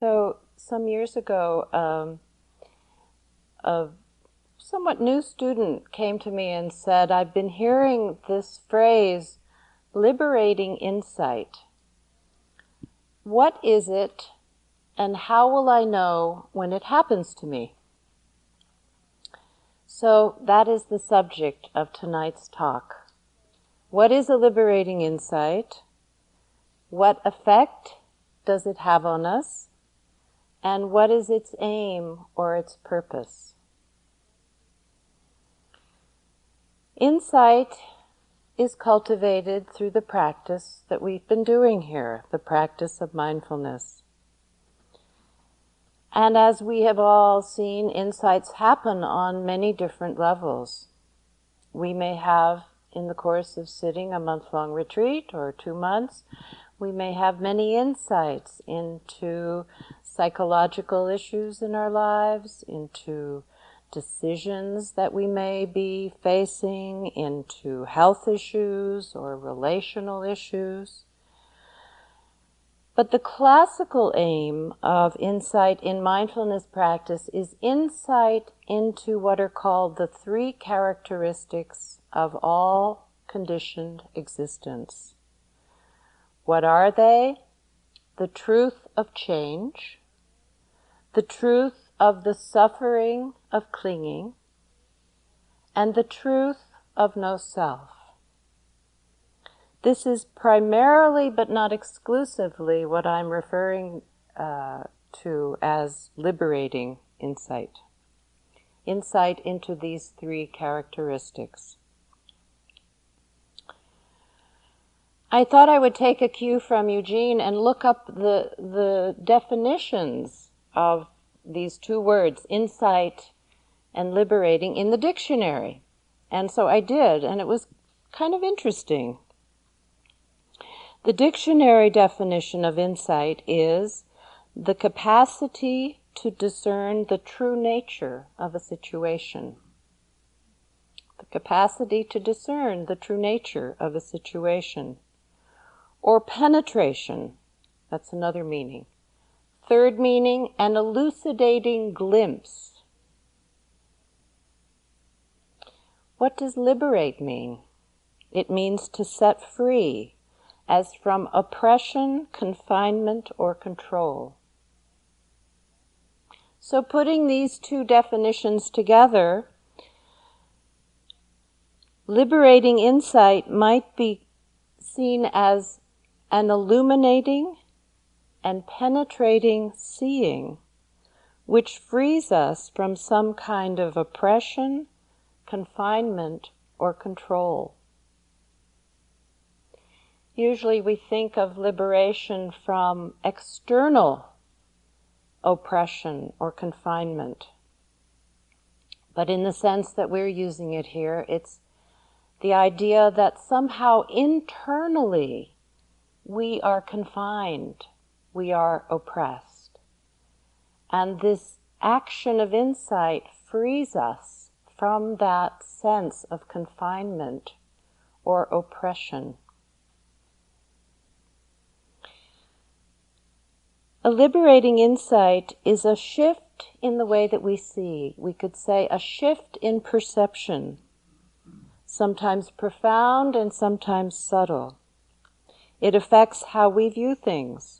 So, some years ago, um, a somewhat new student came to me and said, I've been hearing this phrase, liberating insight. What is it, and how will I know when it happens to me? So, that is the subject of tonight's talk. What is a liberating insight? What effect does it have on us? And what is its aim or its purpose. Insight is cultivated through the practice that we've been doing here, the practice of mindfulness. And as we have all seen, insights happen on many different levels. We may have, in the course of sitting a month long retreat or two months, we may have many insights into psychological issues in our lives, into decisions that we may be facing, into health issues or relational issues. But the classical aim of insight in mindfulness practice is insight into what are called the three characteristics of all conditioned existence. What are they? The truth of change, the truth of the suffering of clinging, and the truth of no self. This is primarily, but not exclusively, what I'm referring uh, to as liberating insight. Insight into these three characteristics. I thought I would take a cue from Eugene and look up the, the definitions of these two words, insight and liberating, in the dictionary. And so I did, and it was kind of interesting. The dictionary definition of insight is the capacity to discern the true nature of a situation. The capacity to discern the true nature of a situation. Or penetration, that's another meaning. Third meaning, an elucidating glimpse. What does liberate mean? It means to set free, as from oppression, confinement, or control. So, putting these two definitions together, liberating insight might be seen as an illuminating and penetrating seeing, which frees us from some kind of oppression, confinement, or control. Usually we think of liberation from external oppression or confinement. But in the sense that we're using it here, it's the idea that somehow internally we are confined we are oppressed. And this action of insight frees us from that sense of confinement or oppression. A liberating insight is a shift in the way that we see. We could say a shift in perception, sometimes profound and sometimes subtle. It affects how we view things,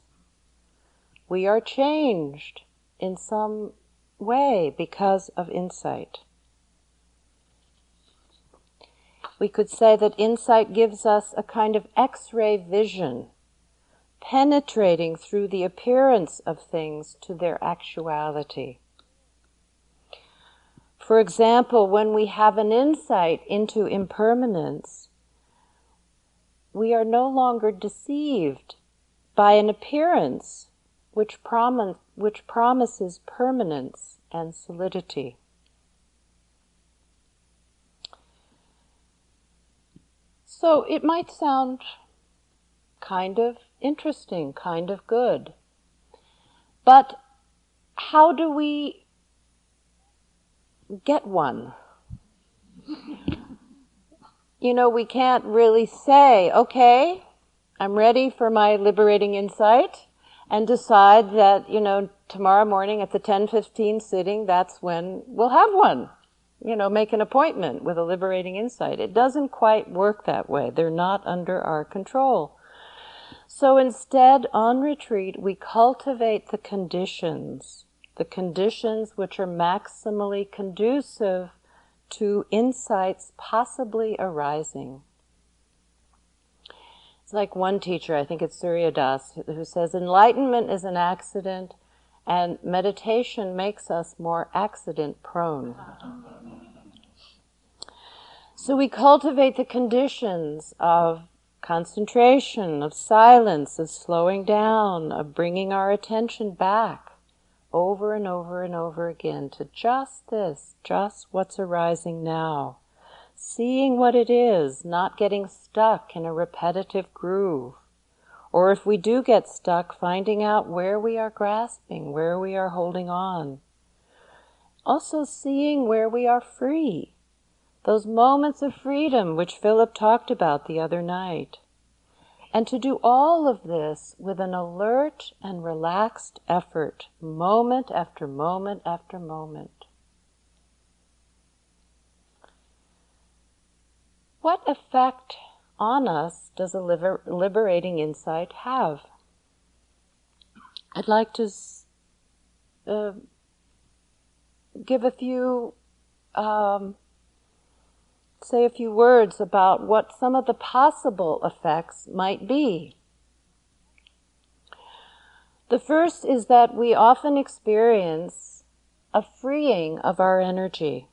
we are changed in some way because of insight. We could say that insight gives us a kind of x ray vision, penetrating through the appearance of things to their actuality. For example, when we have an insight into impermanence, we are no longer deceived by an appearance which, prom- which promises permanence and solidity. So it might sound kind of interesting, kind of good. But how do we get one? you know, we can't really say, okay, I'm ready for my liberating insight and decide that, you know, tomorrow morning at the 10:15 sitting, that's when we'll have one. You know, make an appointment with a liberating insight. It doesn't quite work that way. They're not under our control. So instead, on retreat, we cultivate the conditions, the conditions which are maximally conducive to insights possibly arising. It's like one teacher, I think it's Surya Das, who says enlightenment is an accident and meditation makes us more accident prone. So we cultivate the conditions of concentration, of silence, of slowing down, of bringing our attention back over and over and over again to just this, just what's arising now seeing what it is, not getting stuck in a repetitive groove. Or if we do get stuck, finding out where we are grasping, where we are holding on. Also seeing where we are free. Those moments of freedom which Philip talked about the other night. And to do all of this with an alert and relaxed effort, moment after moment after moment. What effect on us does a liber- liberating insight have? I'd like to uh, give a few, um, say a few words about what some of the possible effects might be. The first is that we often experience a freeing of our energy.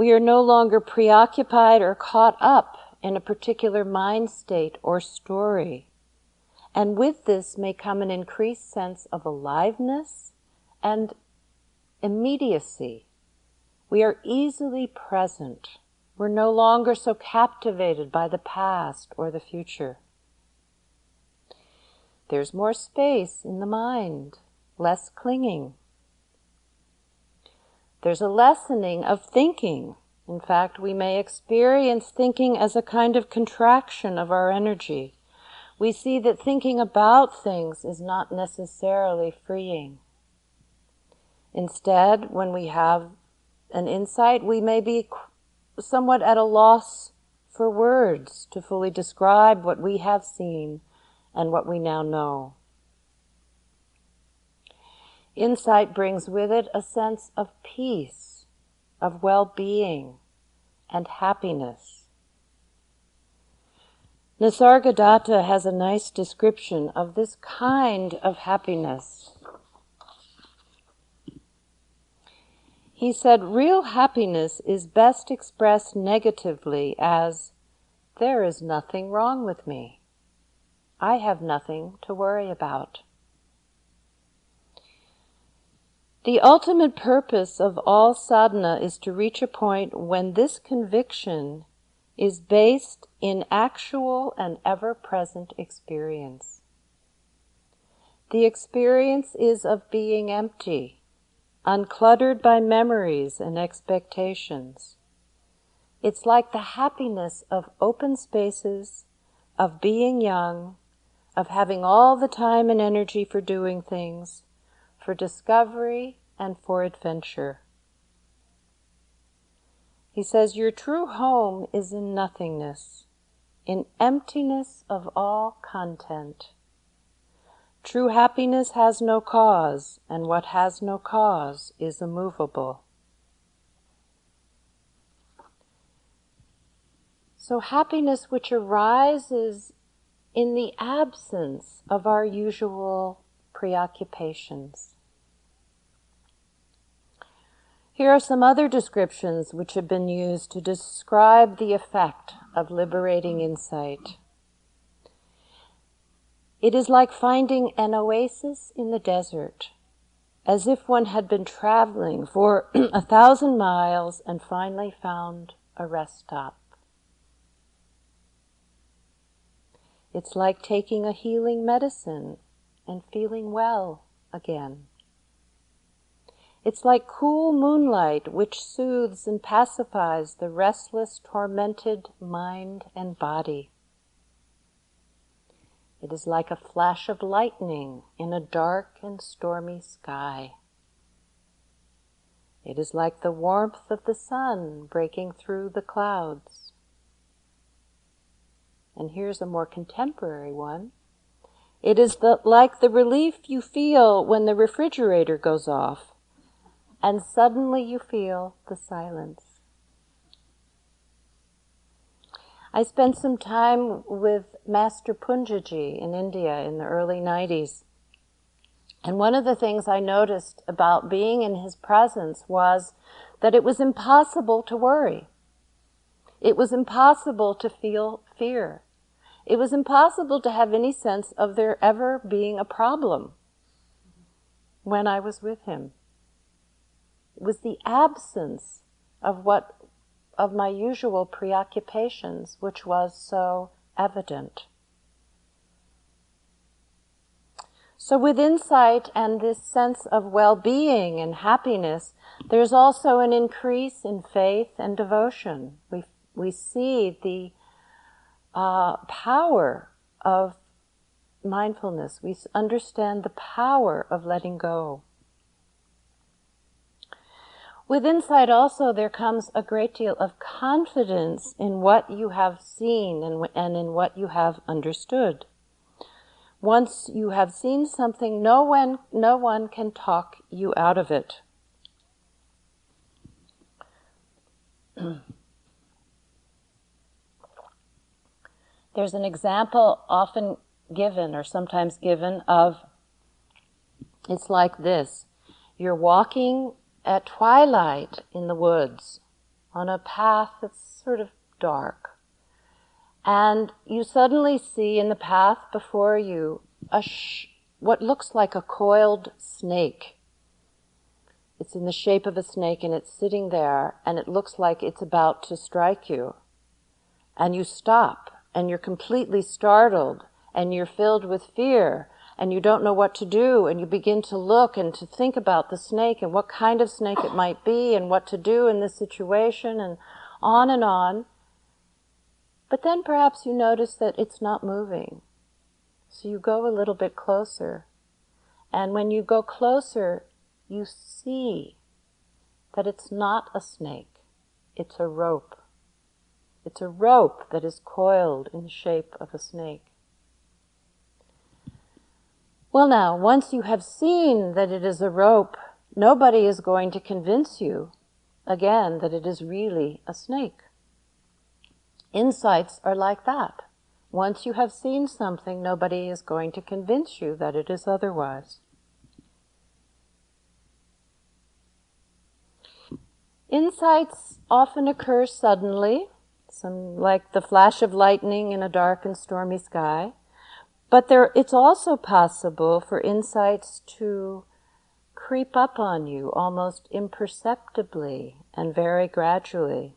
We are no longer preoccupied or caught up in a particular mind state or story. And with this may come an increased sense of aliveness and immediacy. We are easily present. We're no longer so captivated by the past or the future. There's more space in the mind, less clinging. There's a lessening of thinking. In fact, we may experience thinking as a kind of contraction of our energy. We see that thinking about things is not necessarily freeing. Instead, when we have an insight, we may be somewhat at a loss for words to fully describe what we have seen and what we now know. Insight brings with it a sense of peace, of well being, and happiness. Nisargadatta has a nice description of this kind of happiness. He said, Real happiness is best expressed negatively as, There is nothing wrong with me. I have nothing to worry about. The ultimate purpose of all sadhana is to reach a point when this conviction is based in actual and ever present experience. The experience is of being empty, uncluttered by memories and expectations. It's like the happiness of open spaces, of being young, of having all the time and energy for doing things for discovery and for adventure. He says, Your true home is in nothingness, in emptiness of all content. True happiness has no cause, and what has no cause is immovable. So, happiness which arises in the absence of our usual preoccupations. Here are some other descriptions which have been used to describe the effect of liberating insight. It is like finding an oasis in the desert, as if one had been traveling for a thousand miles and finally found a rest stop. It's like taking a healing medicine and feeling well again. It's like cool moonlight which soothes and pacifies the restless, tormented mind and body. It is like a flash of lightning in a dark and stormy sky. It is like the warmth of the sun breaking through the clouds. And here's a more contemporary one. It is the, like the relief you feel when the refrigerator goes off, and suddenly you feel the silence. I spent some time with Master Punjaji in India in the early 90s. And one of the things I noticed about being in his presence was that it was impossible to worry. It was impossible to feel fear. It was impossible to have any sense of there ever being a problem when I was with him. Was the absence of what of my usual preoccupations which was so evident. So, with insight and this sense of well being and happiness, there's also an increase in faith and devotion. We, we see the uh, power of mindfulness, we understand the power of letting go. With insight also there comes a great deal of confidence in what you have seen and, and in what you have understood. Once you have seen something, no one, no one can talk you out of it. There's an example often given or sometimes given of it's like this. You're walking at twilight in the woods on a path that's sort of dark. And you suddenly see in the path before you a sh- what looks like a coiled snake. It's in the shape of a snake and it's sitting there and it looks like it's about to strike you. And you stop and you're completely startled and you're filled with fear and you don't know what to do, and you begin to look and to think about the snake and what kind of snake it might be and what to do in this situation, and on and on. But then perhaps you notice that it's not moving. So you go a little bit closer. And when you go closer, you see that it's not a snake, it's a rope. It's a rope that is coiled in the shape of a snake. Well, now, once you have seen that it is a rope, nobody is going to convince you again that it is really a snake. Insights are like that. Once you have seen something, nobody is going to convince you that it is otherwise. Insights often occur suddenly, some like the flash of lightning in a dark and stormy sky. But there, it's also possible for insights to creep up on you almost imperceptibly and very gradually.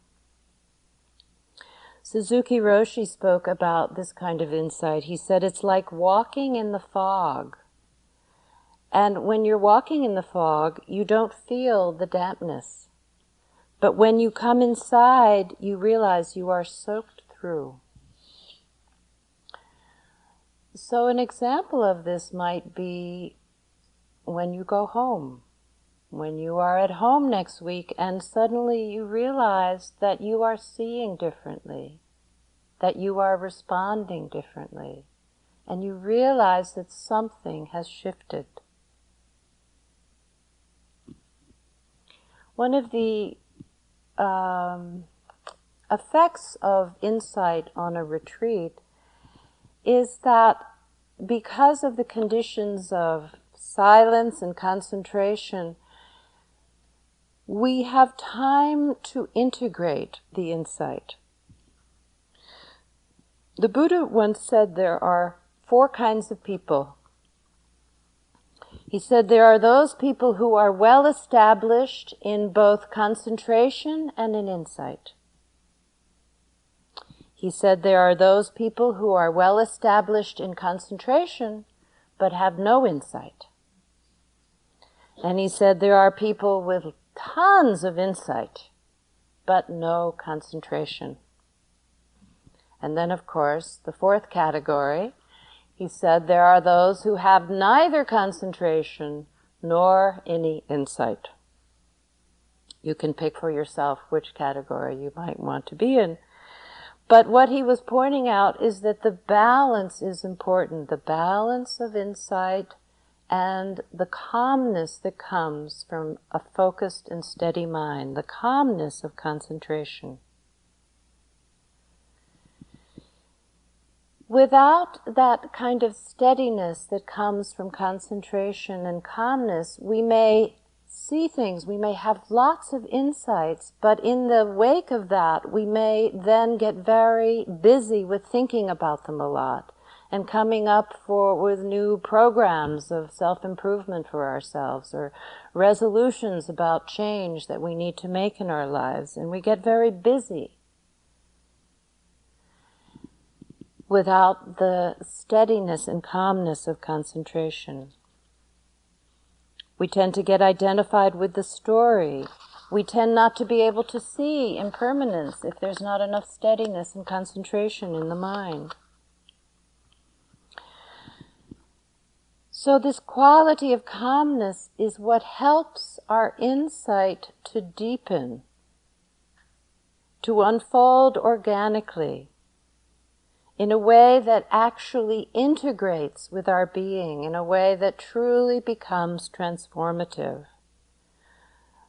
Suzuki Roshi spoke about this kind of insight. He said it's like walking in the fog. And when you're walking in the fog, you don't feel the dampness. But when you come inside, you realize you are soaked through. So, an example of this might be when you go home. When you are at home next week and suddenly you realize that you are seeing differently, that you are responding differently, and you realize that something has shifted. One of the um, effects of insight on a retreat is that because of the conditions of silence and concentration, we have time to integrate the insight. The Buddha once said there are four kinds of people. He said there are those people who are well established in both concentration and in insight. He said there are those people who are well established in concentration but have no insight. And he said there are people with tons of insight but no concentration. And then, of course, the fourth category, He said, There are those who have neither concentration nor any insight. You can pick for yourself which category you might want to be in. But what he was pointing out is that the balance is important the balance of insight and the calmness that comes from a focused and steady mind, the calmness of concentration. Without that kind of steadiness that comes from concentration and calmness, we may see things, we may have lots of insights, but in the wake of that, we may then get very busy with thinking about them a lot and coming up for with new programs of self-improvement for ourselves or resolutions about change that we need to make in our lives and we get very busy without the steadiness and calmness of concentration. We tend to get identified with the story. We tend not to be able to see impermanence if there's not enough steadiness and concentration in the mind. So, this quality of calmness is what helps our insight to deepen, to unfold organically in a way that actually integrates with our being, in a way that truly becomes transformative.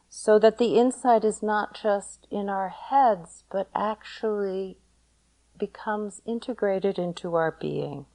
So that the insight is not just in our heads, but actually becomes integrated into our being.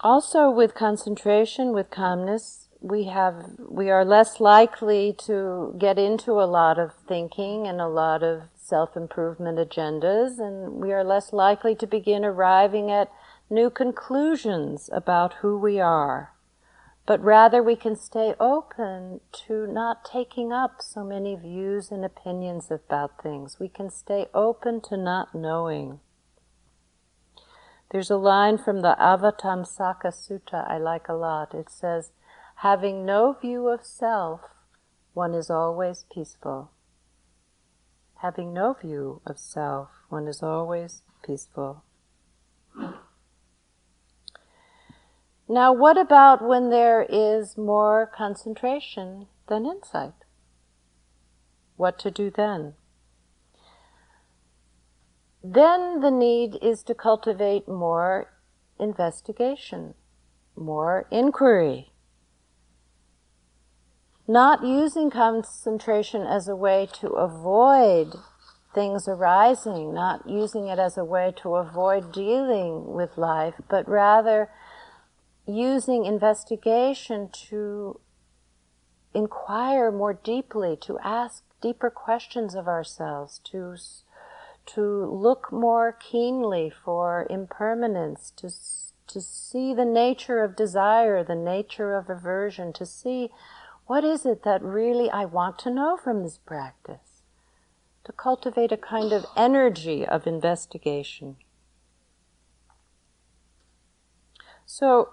Also, with concentration, with calmness, we have we are less likely to get into a lot of thinking and a lot of self-improvement agendas and we are less likely to begin arriving at new conclusions about who we are. But rather we can stay open to not taking up so many views and opinions about things. We can stay open to not knowing. There's a line from the Avatamsaka Sutta I like a lot. It says, Having no view of self, one is always peaceful. Having no view of self, one is always peaceful. Now, what about when there is more concentration than insight? What to do then? Then the need is to cultivate more investigation, more inquiry, not using concentration as a way to avoid things arising, not using it as a way to avoid dealing with life, but rather using investigation to inquire more deeply, to ask deeper questions of ourselves, to to look more keenly for impermanence, to to see the nature of desire, the nature of aversion, to see what is it that really I want to know from this practice? To cultivate a kind of energy of investigation. So,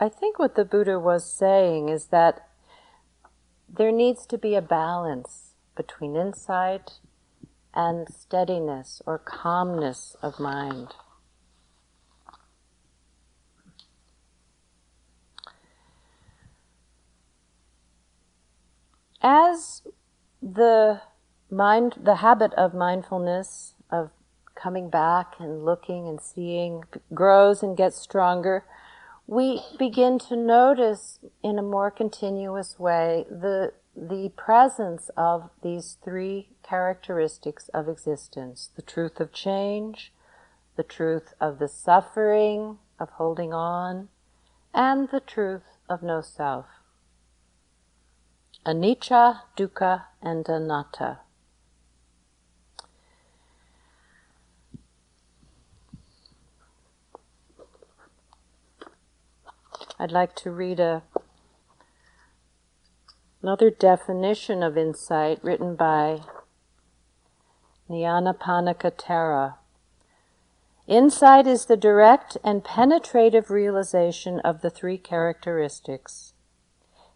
I think what the Buddha was saying is that there needs to be a balance between insight and steadiness or calmness of mind. As the mind, the habit of mindfulness, of coming back and looking and seeing grows and gets stronger, we begin to notice in a more continuous way the, the presence of these three characteristics of existence the truth of change, the truth of the suffering of holding on, and the truth of no self anicca, dukkha, and anatta. I'd like to read a, another definition of insight written by Nyanaponika Thera. Insight is the direct and penetrative realization of the three characteristics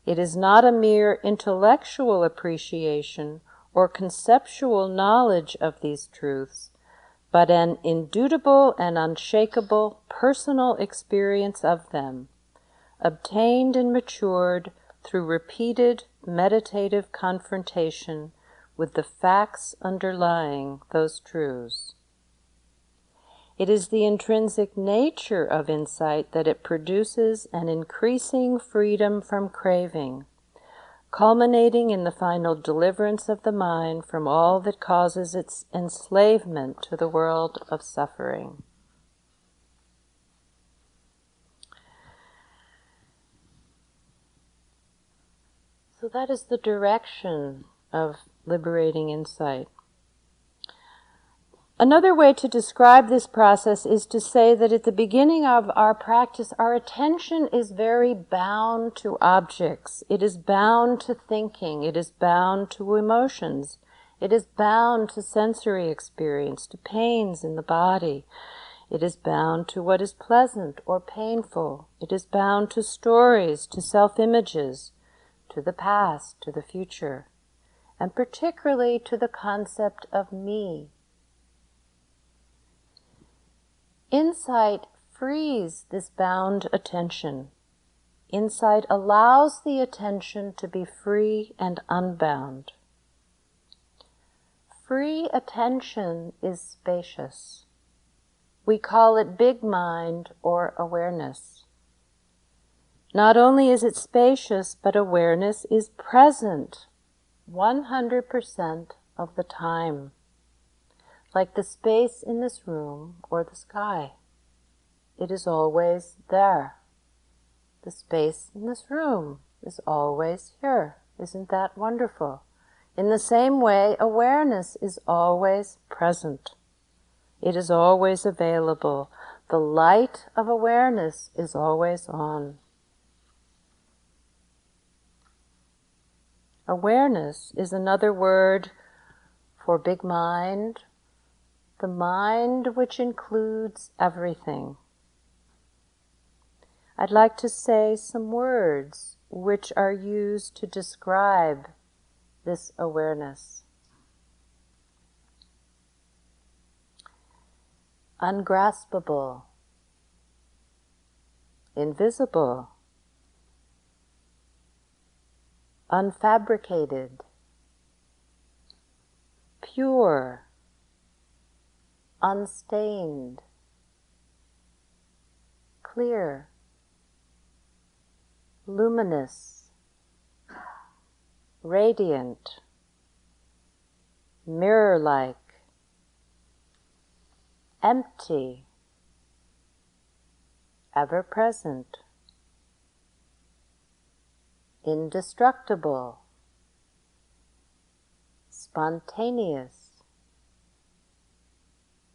It is not a mere intellectual appreciation or conceptual knowledge of these truths, but an indubitable and unshakable personal experience of them, obtained and matured through repeated meditative confrontation with the facts underlying those truths. It is the intrinsic nature of insight that it produces an increasing freedom from craving, culminating in the final deliverance of the mind from all that causes its enslavement to the world of suffering. So, that is the direction of liberating insight. Another way to describe this process is to say that at the beginning of our practice, our attention is very bound to objects. It is bound to thinking. It is bound to emotions. It is bound to sensory experience, to pains in the body. It is bound to what is pleasant or painful. It is bound to stories, to self images, to the past, to the future, and particularly to the concept of me Insight frees this bound attention. Insight allows the attention to be free and unbound. Free attention is spacious. We call it big mind or awareness. Not only is it spacious, but awareness is present 100% of the time like the space in this room or the sky. It is always there. The space in this room is always here. Isn't that wonderful? In the same way, awareness is always present. It is always available. The light of awareness is always on. Awareness is another word for big mind the mind which includes everything. I'd like to say some words which are used to describe this awareness. Ungraspable, invisible, unfabricated, pure unstained, clear, luminous, radiant, mirror like, empty, ever present, indestructible, spontaneous,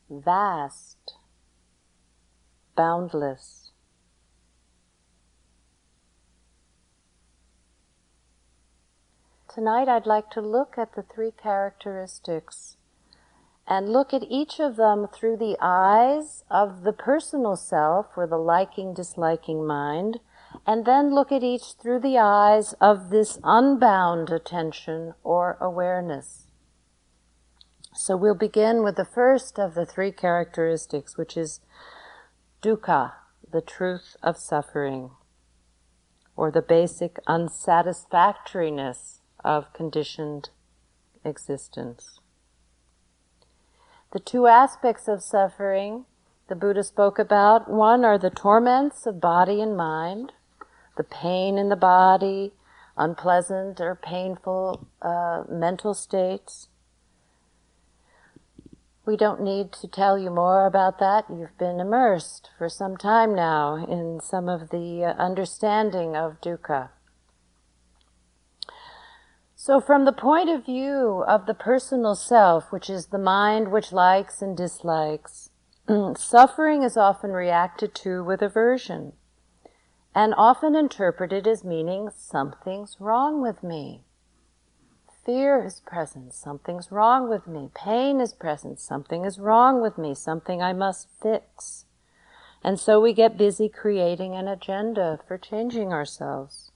vast, boundless. Tonight I'd like to look at the three characteristics and look at each of them through the eyes of the personal self or the liking disliking mind, and then look at each through the eyes of this unbound attention or awareness. So we'll begin with the first of the three characteristics, which is dukkha, the truth of suffering, or the basic unsatisfactoriness of conditioned existence. The two aspects of suffering the Buddha spoke about one are the torments of body and mind, the pain in the body, unpleasant or painful uh, mental states we don't need to tell you more about that. You've been immersed for some time now in some of the uh, understanding of dukkha. So, from the point of view of the personal self, which is the mind which likes and dislikes, suffering is often reacted to with aversion and often interpreted as meaning something's wrong with me. Fear is present. Something's wrong with me. Pain is present. Something is wrong with me. Something I must fix. And so we get busy creating an agenda for changing ourselves.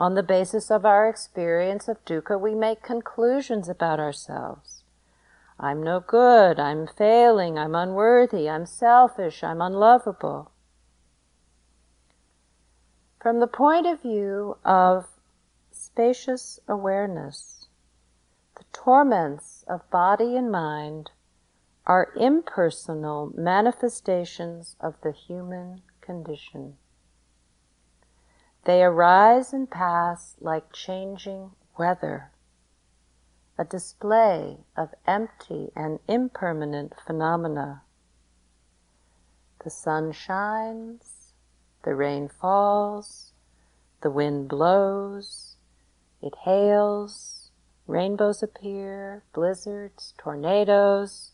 On the basis of our experience of dukkha, we make conclusions about ourselves. I'm no good, I'm failing, I'm unworthy, I'm selfish, I'm unlovable. From the point of view of spacious awareness, the torments of body and mind are impersonal manifestations of the human condition. They arise and pass like changing weather, a display of empty and impermanent phenomena. The sun shines, the rain falls, the wind blows, it hails, rainbows appear, blizzards, tornadoes.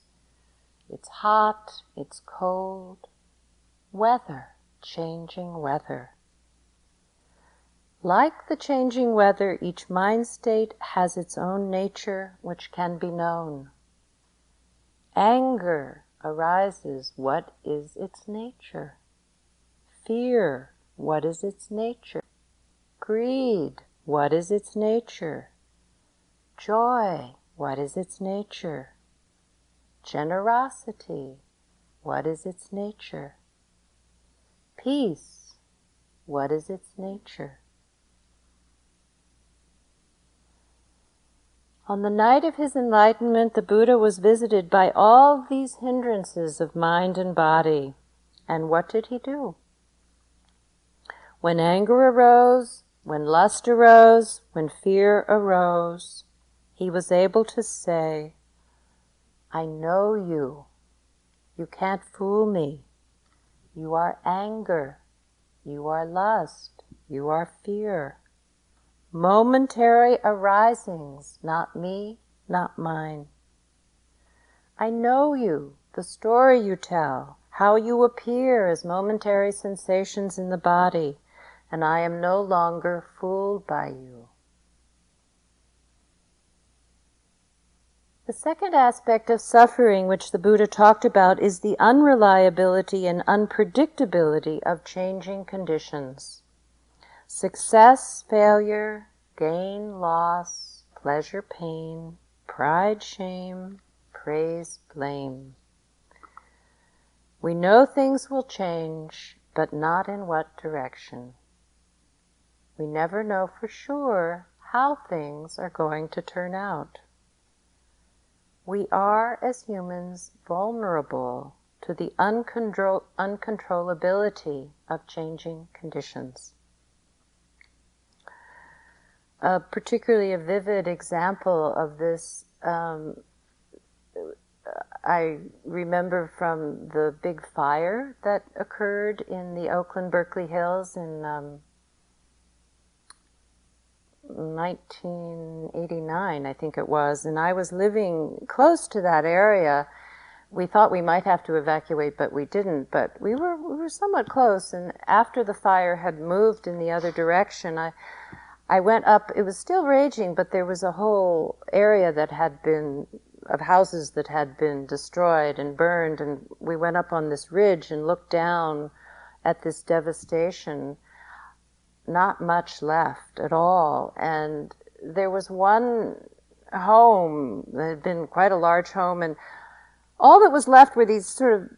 It's hot, it's cold. Weather, changing weather. Like the changing weather, each mind state has its own nature which can be known. Anger arises, what is its nature? Fear, what is its nature? Greed, what is its nature? Joy, what is its nature? Generosity, what is its nature? Peace, what is its nature? On the night of his enlightenment, the Buddha was visited by all these hindrances of mind and body. And what did he do? When anger arose, when lust arose, when fear arose, he was able to say, I know you. You can't fool me. You are anger. You are lust. You are fear. Momentary arisings, not me, not mine. I know you, the story you tell, how you appear as momentary sensations in the body, and I am no longer fooled by you. The second aspect of suffering which the Buddha talked about is the unreliability and unpredictability of changing conditions. Success, failure, gain, loss, pleasure, pain, pride, shame, praise, blame. We know things will change, but not in what direction. We never know for sure how things are going to turn out. We are, as humans, vulnerable to the uncontrol- uncontrollability of changing conditions a particularly a vivid example of this um, I remember from the big fire that occurred in the Oakland Berkeley Hills in um, 1989, I think it was, and I was living close to that area. We thought we might have to evacuate, but we didn't. But we were we were somewhat close, and after the fire had moved in the other direction, I I went up, it was still raging, but there was a whole area that had been, of houses that had been destroyed and burned, and we went up on this ridge and looked down at this devastation. Not much left at all. And there was one home that had been quite a large home, and all that was left were these sort of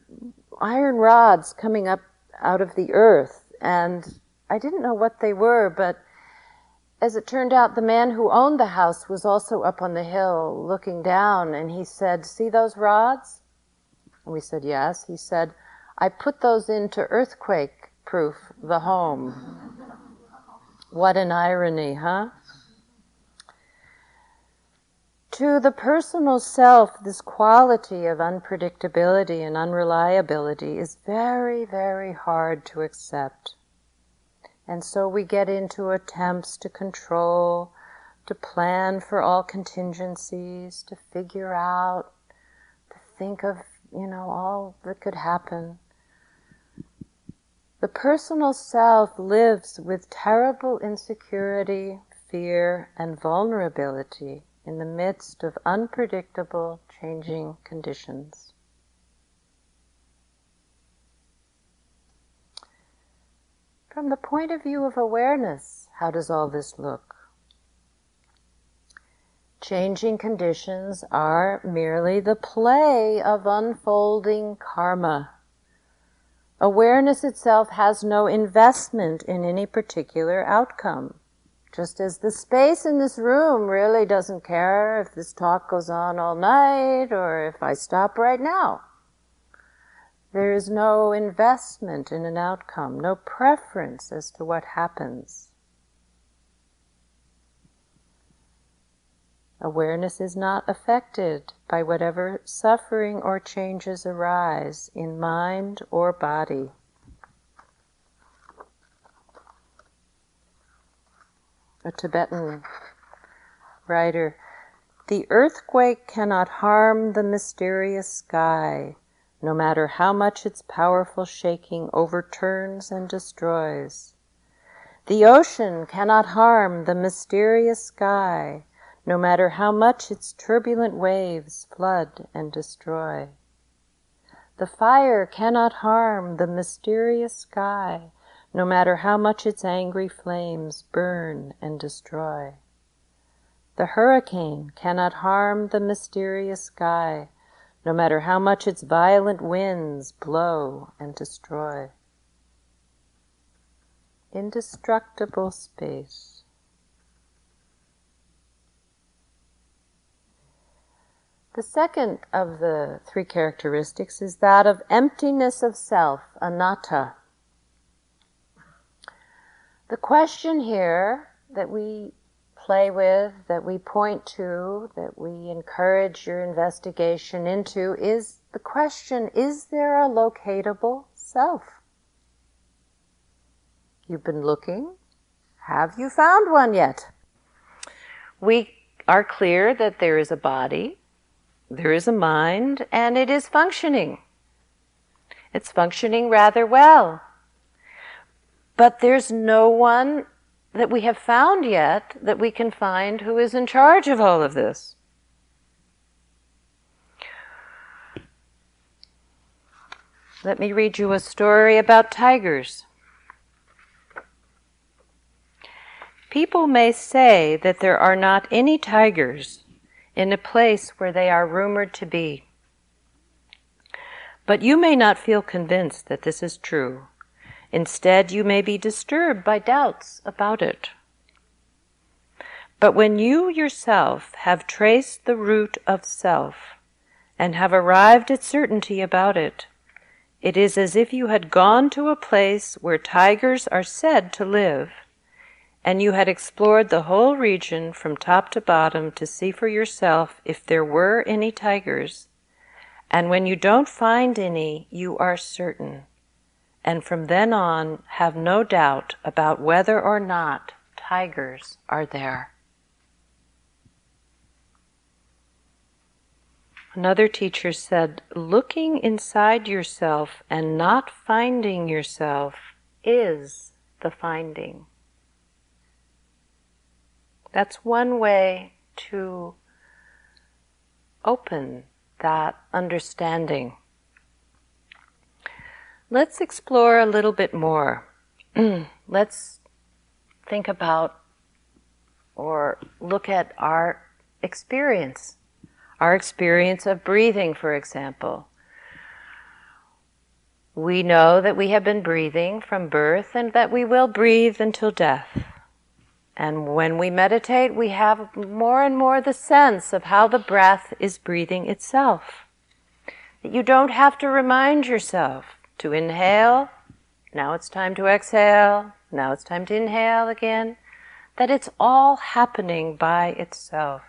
iron rods coming up out of the earth. And I didn't know what they were, but as it turned out, the man who owned the house was also up on the hill looking down, and he said, See those rods? And we said, Yes. He said, I put those in to earthquake proof the home. What an irony, huh? To the personal self, this quality of unpredictability and unreliability is very, very hard to accept. And so we get into attempts to control, to plan for all contingencies, to figure out, to think of, you know, all that could happen. The personal self lives with terrible insecurity, fear, and vulnerability in the midst of unpredictable, changing conditions. From the point of view of awareness, how does all this look? Changing conditions are merely the play of unfolding karma. Awareness itself has no investment in any particular outcome. Just as the space in this room really doesn't care if this talk goes on all night or if I stop right now. There is no investment in an outcome, no preference as to what happens. Awareness is not affected by whatever suffering or changes arise in mind or body. A Tibetan writer The earthquake cannot harm the mysterious sky no matter how much its powerful shaking overturns and destroys. The ocean cannot harm the mysterious sky, no matter how much its turbulent waves flood and destroy. The fire cannot harm the mysterious sky, no matter how much its angry flames burn and destroy. The hurricane cannot harm the mysterious sky, no matter how much its violent winds blow and destroy. Indestructible space. The second of the three characteristics is that of emptiness of self, anatta. The question here that we play with, that we point to, that we encourage your investigation into is the question is there a locatable self? You've been looking. Have you found one yet? We are clear that there is a body, there is a mind, and it is functioning. It's functioning rather well. But there's no one that we have found yet that we can find who is in charge of all of this. Let me read you a story about tigers. People may say that there are not any tigers in a place where they are rumored to be. But you may not feel convinced that this is true. Instead, you may be disturbed by doubts about it. But when you yourself have traced the root of self and have arrived at certainty about it, it is as if you had gone to a place where tigers are said to live, and you had explored the whole region from top to bottom to see for yourself if there were any tigers. And when you don't find any, you are certain and from then on have no doubt about whether or not tigers are there. Another teacher said, looking inside yourself and not finding yourself is the finding. That's one way to open that understanding. Let's explore a little bit more. Let's think about or look at our experience. Our experience of breathing, for example. We know that we have been breathing from birth and that we will breathe until death. And when we meditate, we have more and more the sense of how the breath is breathing itself. That you don't have to remind yourself to inhale, now it's time to exhale, now it's time to inhale again, that it's all happening by itself.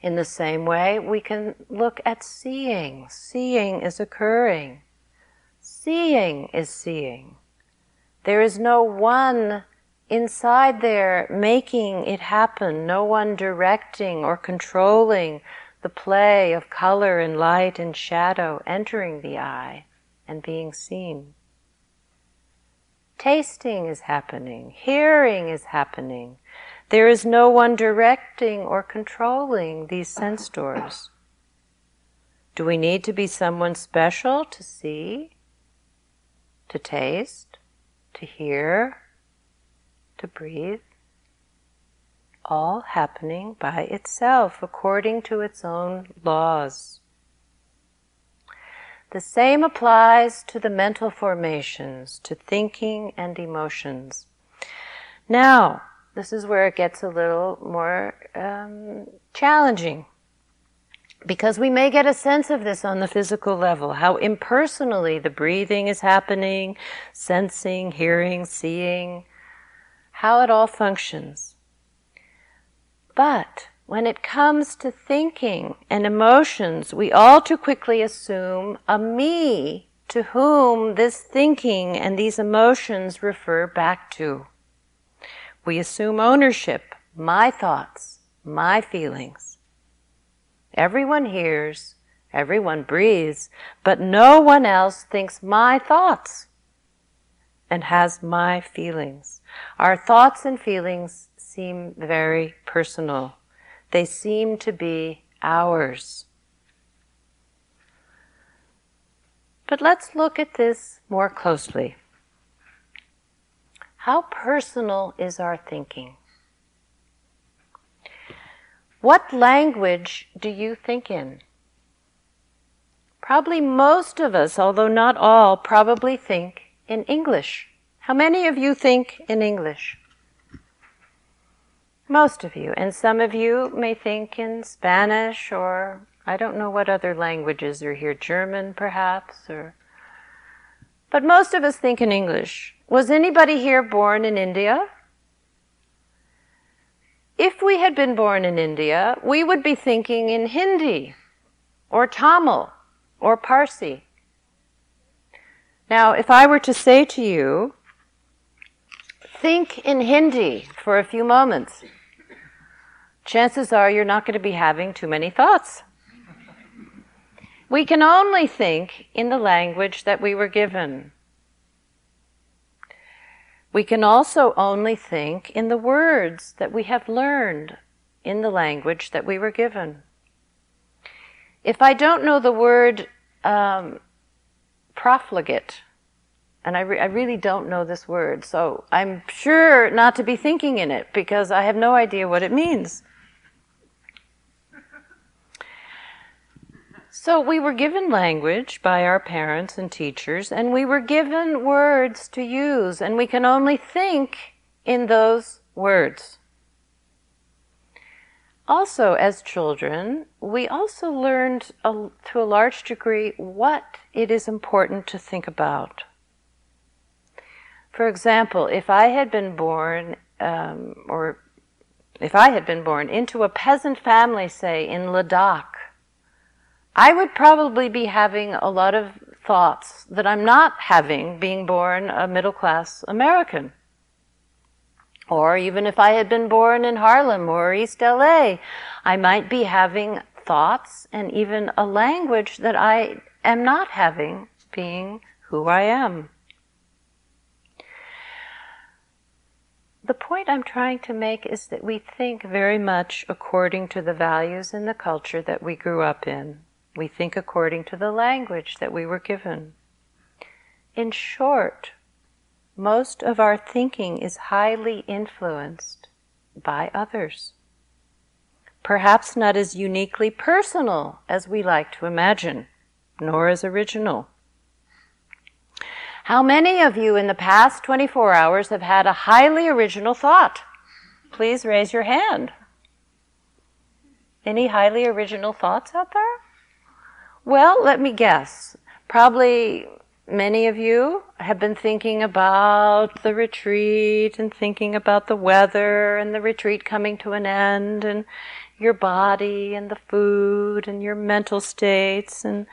In the same way, we can look at seeing. Seeing is occurring. Seeing is seeing. There is no one inside there making it happen, no one directing or controlling the play of color and light and shadow entering the eye and being seen. Tasting is happening, hearing is happening. There is no one directing or controlling these sense doors. Do we need to be someone special to see? to taste, to hear, to breathe, all happening by itself according to its own laws. The same applies to the mental formations, to thinking and emotions. Now, this is where it gets a little more um, challenging because we may get a sense of this on the physical level, how impersonally the breathing is happening, sensing, hearing, seeing, how it all functions. But when it comes to thinking and emotions, we all too quickly assume a me to whom this thinking and these emotions refer back to. We assume ownership, my thoughts, my feelings. Everyone hears, everyone breathes, but no one else thinks my thoughts and has my feelings. Our thoughts and feelings seem very personal. They seem to be ours. But let's look at this more closely. How personal is our thinking? What language do you think in? Probably most of us, although not all, probably think in English. How many of you think in English? Most of you. And some of you may think in Spanish or I don't know what other languages are here, German perhaps, or. But most of us think in English. Was anybody here born in India? If we had been born in India, we would be thinking in Hindi or Tamil or Parsi. Now, if I were to say to you, think in Hindi for a few moments, chances are you're not going to be having too many thoughts. We can only think in the language that we were given. We can also only think in the words that we have learned in the language that we were given. If I don't know the word um, profligate, and I, re- I, really don't know this word, so I'm sure not to be thinking in it because I have no idea what it means. So we were given language by our parents and teachers, and we were given words to use, and we can only think in those words. Also, as children, we also learned a, to a large degree what it is important to think about. For example, if I had been born, um, or if I had been born into a peasant family, say in Ladakh, I would probably be having a lot of thoughts that I'm not having being born a middle class American. Or even if I had been born in Harlem or East LA, I might be having thoughts and even a language that I am not having being who I am. The point I'm trying to make is that we think very much according to the values and the culture that we grew up in. We think according to the language that we were given. In short, most of our thinking is highly influenced by others. Perhaps not as uniquely personal as we like to imagine, nor as original. How many of you in the past 24 hours have had a highly original thought? Please raise your hand. Any highly original thoughts out there? Well, let me guess. Probably many of you have been thinking about the retreat and thinking about the weather and the retreat coming to an end and your body and the food and your mental states and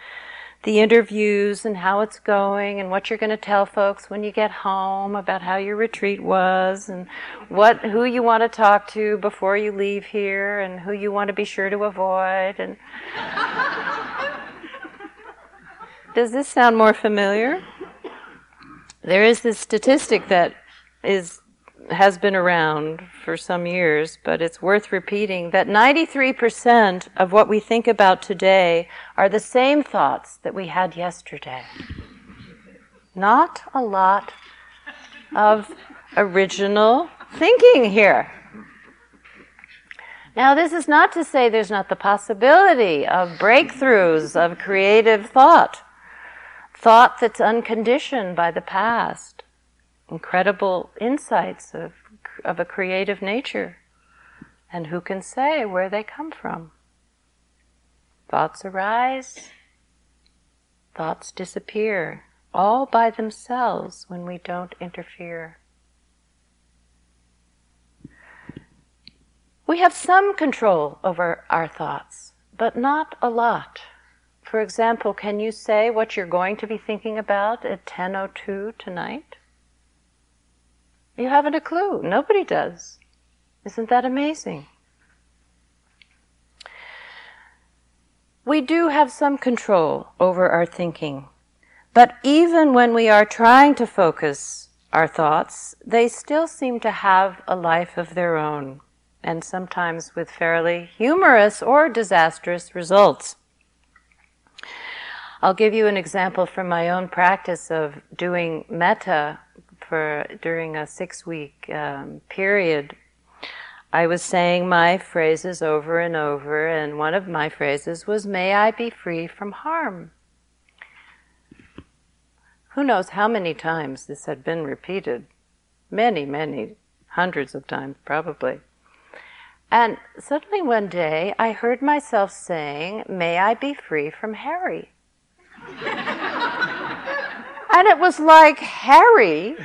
the interviews and how it's going and what you're going to tell folks when you get home about how your retreat was and what who you want to talk to before you leave here and who you want to be sure to avoid and Does this sound more familiar? There is this statistic that is has been around for some years, but it's worth repeating that 93% of what we think about today are the same thoughts that we had yesterday. Not a lot of original thinking here. Now, this is not to say there's not the possibility of breakthroughs of creative thought, thought that's unconditioned by the past, incredible insights of, of a creative nature. And who can say where they come from? Thoughts arise, thoughts disappear, all by themselves when we don't interfere. We have some control over our thoughts, but not a lot. For example, can you say what you're going to be thinking about at 10:02 tonight? You haven't a clue. Nobody does. Isn't that amazing? We do have some control over our thinking. But even when we are trying to focus our thoughts, they still seem to have a life of their own, and sometimes with fairly humorous or disastrous results. I'll give you an example from my own practice of doing metta for during a six-week um, period I was saying my phrases over and over, and one of my phrases was, May I be free from harm. Who knows how many times this had been repeated? Many, many, hundreds of times probably. And suddenly one day I heard myself saying, May I be free from Harry. And it was like, Harry?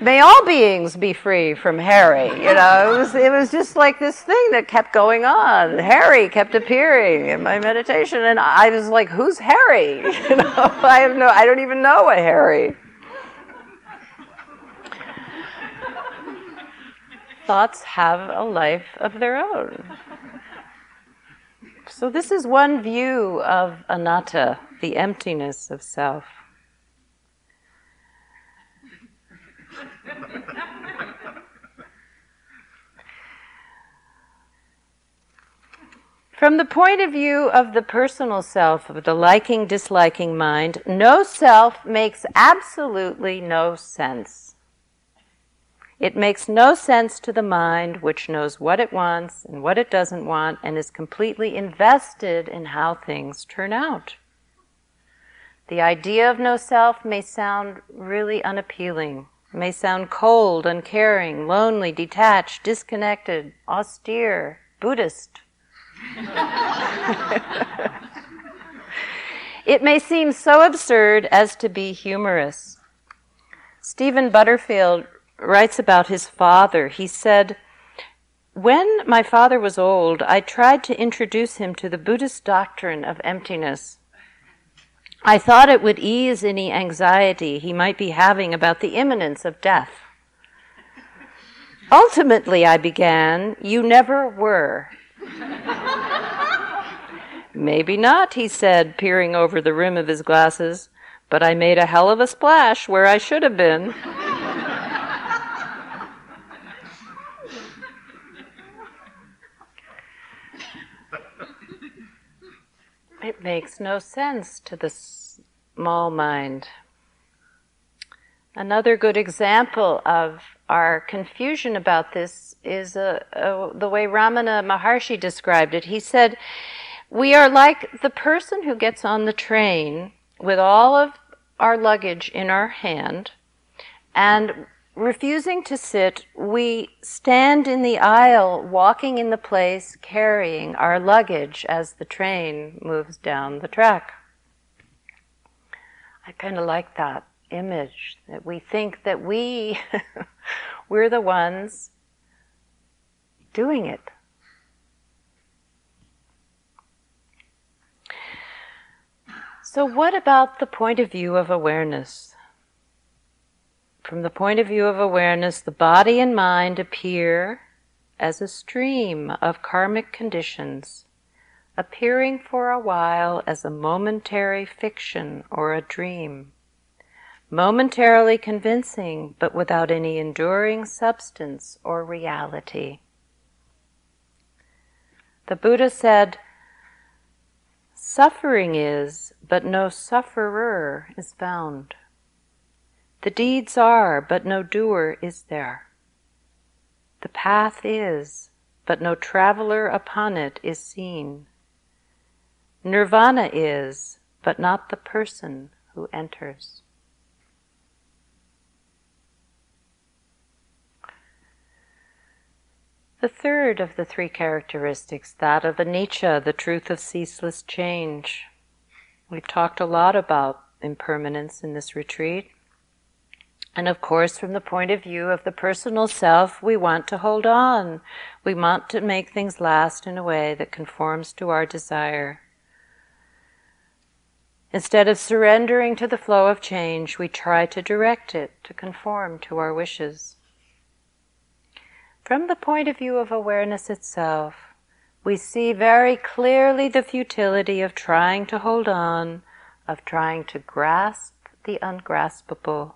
may all beings be free from Harry. You know, it was, it was just like this thing that kept going on. Harry kept appearing in my meditation, and I was like, "Who's Harry?" You know, I have no, I don't even know a Harry. Thoughts have a life of their own. So this is one view of anatta, the emptiness of self. From the point of view of the personal self, of the liking, disliking mind, no self makes absolutely no sense. It makes no sense to the mind, which knows what it wants and what it doesn't want, and is completely invested in how things turn out. The idea of no self may sound really unappealing may sound cold, uncaring, lonely, detached, disconnected, austere, Buddhist. it may seem so absurd as to be humorous. Stephen Butterfield writes about his father. He said, When my father was old, I tried to introduce him to the Buddhist doctrine of emptiness. I thought it would ease any anxiety he might be having about the imminence of death. Ultimately, I began, you never were. Maybe not, he said, peering over the rim of his glasses, but I made a hell of a splash where I should have been. It makes no sense to the small mind. Another good example of our confusion about this is uh, uh, the way Ramana Maharshi described it. He said, We are like the person who gets on the train with all of our luggage in our hand, and refusing to sit, we stand in the aisle, walking in the place, carrying our luggage as the train moves down the track. I kind of like that image that we think that we we're the ones doing it. So, what about the point of view of awareness? From the point of view of awareness, the body and mind appear as a stream of karmic conditions, appearing for a while as a momentary fiction or a dream, momentarily convincing but without any enduring substance or reality. The Buddha said, Suffering is, but no sufferer is found. The deeds are, but no doer is there. The path is, but no traveler upon it is seen. Nirvana is, but not the person who enters. The third of the three characteristics, that of anicca, the truth of ceaseless change. We've talked a lot about impermanence in this retreat. And of course, from the point of view of the personal self, we want to hold on. We want to make things last in a way that conforms to our desire. Instead of surrendering to the flow of change, we try to direct it to conform to our wishes. From the point of view of awareness itself, we see very clearly the futility of trying to hold on, of trying to grasp the ungraspable.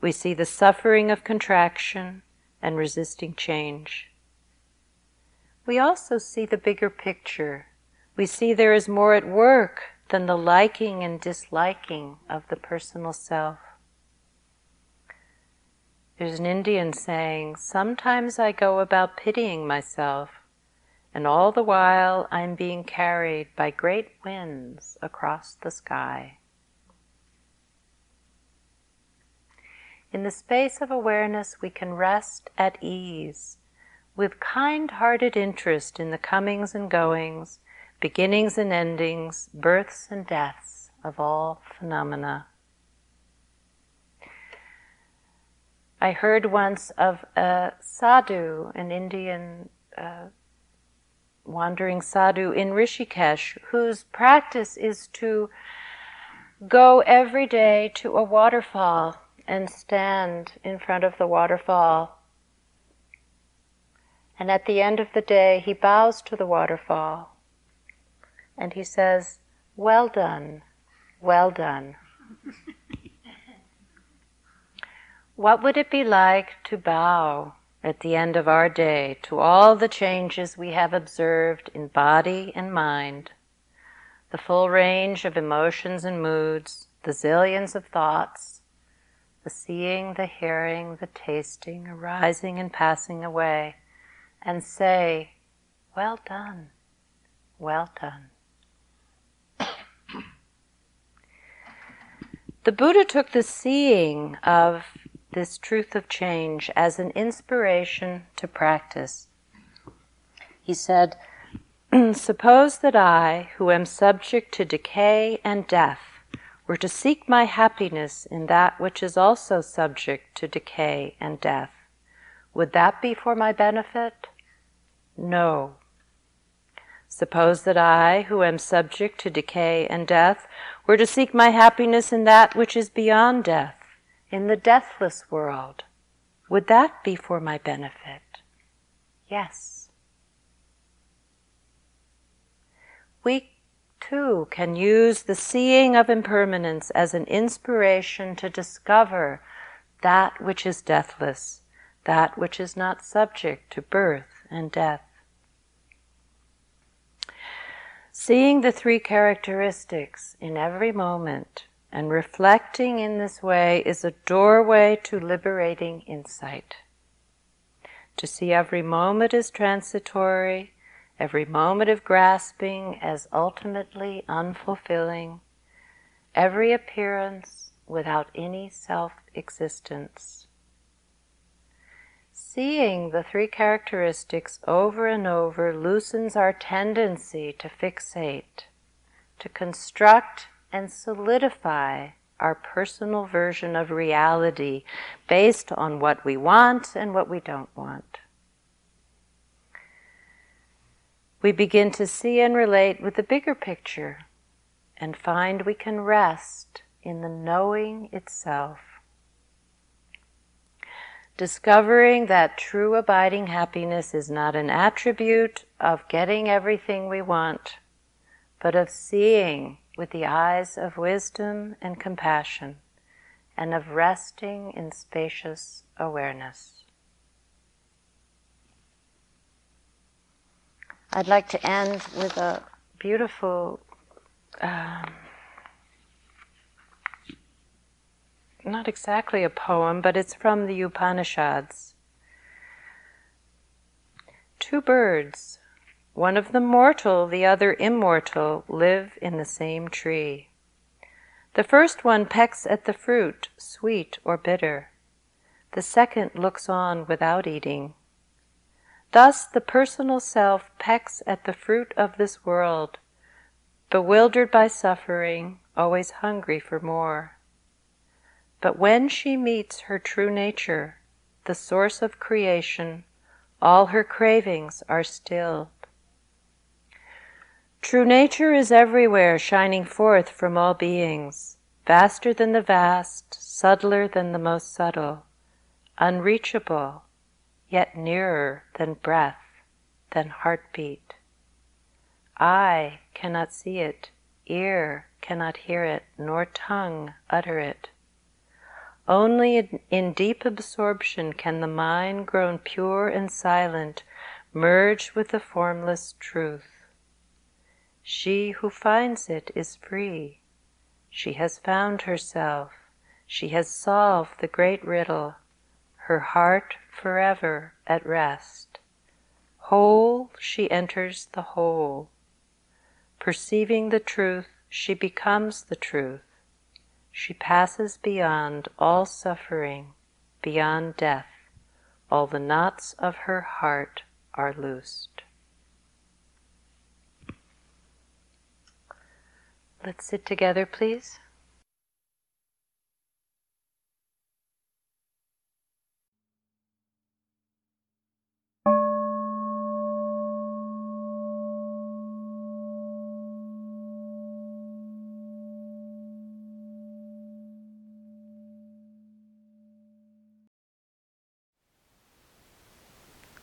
We see the suffering of contraction and resisting change. We also see the bigger picture. We see there is more at work than the liking and disliking of the personal self. There's an Indian saying, Sometimes I go about pitying myself, and all the while I'm being carried by great winds across the sky. In the space of awareness, we can rest at ease with kind hearted interest in the comings and goings, beginnings and endings, births and deaths of all phenomena. I heard once of a sadhu, an Indian uh, wandering sadhu in Rishikesh, whose practice is to go every day to a waterfall and stand in front of the waterfall. And at the end of the day, he bows to the waterfall and he says, Well done, well done. What would it be like to bow at the end of our day to all the changes we have observed in body and mind, the full range of emotions and moods, the zillions of thoughts, the seeing, the hearing, the tasting, arising and passing away, and say, Well done, well done. the Buddha took the seeing of this truth of change as an inspiration to practice. He said, Suppose that I, who am subject to decay and death, were to seek my happiness in that which is also subject to decay and death. Would that be for my benefit? No. Suppose that I, who am subject to decay and death, were to seek my happiness in that which is beyond death in the deathless world, would that be for my benefit? Yes. We too can use the seeing of impermanence as an inspiration to discover that which is deathless, that which is not subject to birth and death. Seeing the three characteristics in every moment and reflecting in this way is a doorway to liberating insight. To see every moment as transitory, every moment of grasping as ultimately unfulfilling, every appearance without any self existence. Seeing the three characteristics over and over loosens our tendency to fixate, to construct and solidify our personal version of reality based on what we want and what we don't want. We begin to see and relate with the bigger picture and find we can rest in the knowing itself. Discovering that true abiding happiness is not an attribute of getting everything we want, but of seeing with the eyes of wisdom and compassion and of resting in spacious awareness. I'd like to end with a beautiful um, not exactly a poem, but it's from the Upanishads. Two birds, one of them mortal, the other immortal, live in the same tree. The first one pecks at the fruit, sweet or bitter. The second looks on without eating. Thus the personal self pecks at the fruit of this world, bewildered by suffering, always hungry for more. But when she meets her true nature, the source of creation, all her cravings are stilled. True nature is everywhere, shining forth from all beings, vaster than the vast, subtler than the most subtle, unreachable, yet nearer than breath, than heartbeat. Eye cannot see it, ear cannot hear it, nor tongue utter it. Only in, in, deep absorption can the mind, grown pure and silent, merge with the formless truth. She who finds it is free. She has found herself. She has solved the great riddle, her heart forever at rest. Whole, she enters the whole. Perceiving the truth, she becomes the truth. She passes beyond all suffering, beyond death. All the knots of her heart are loosed. Let's sit together, please.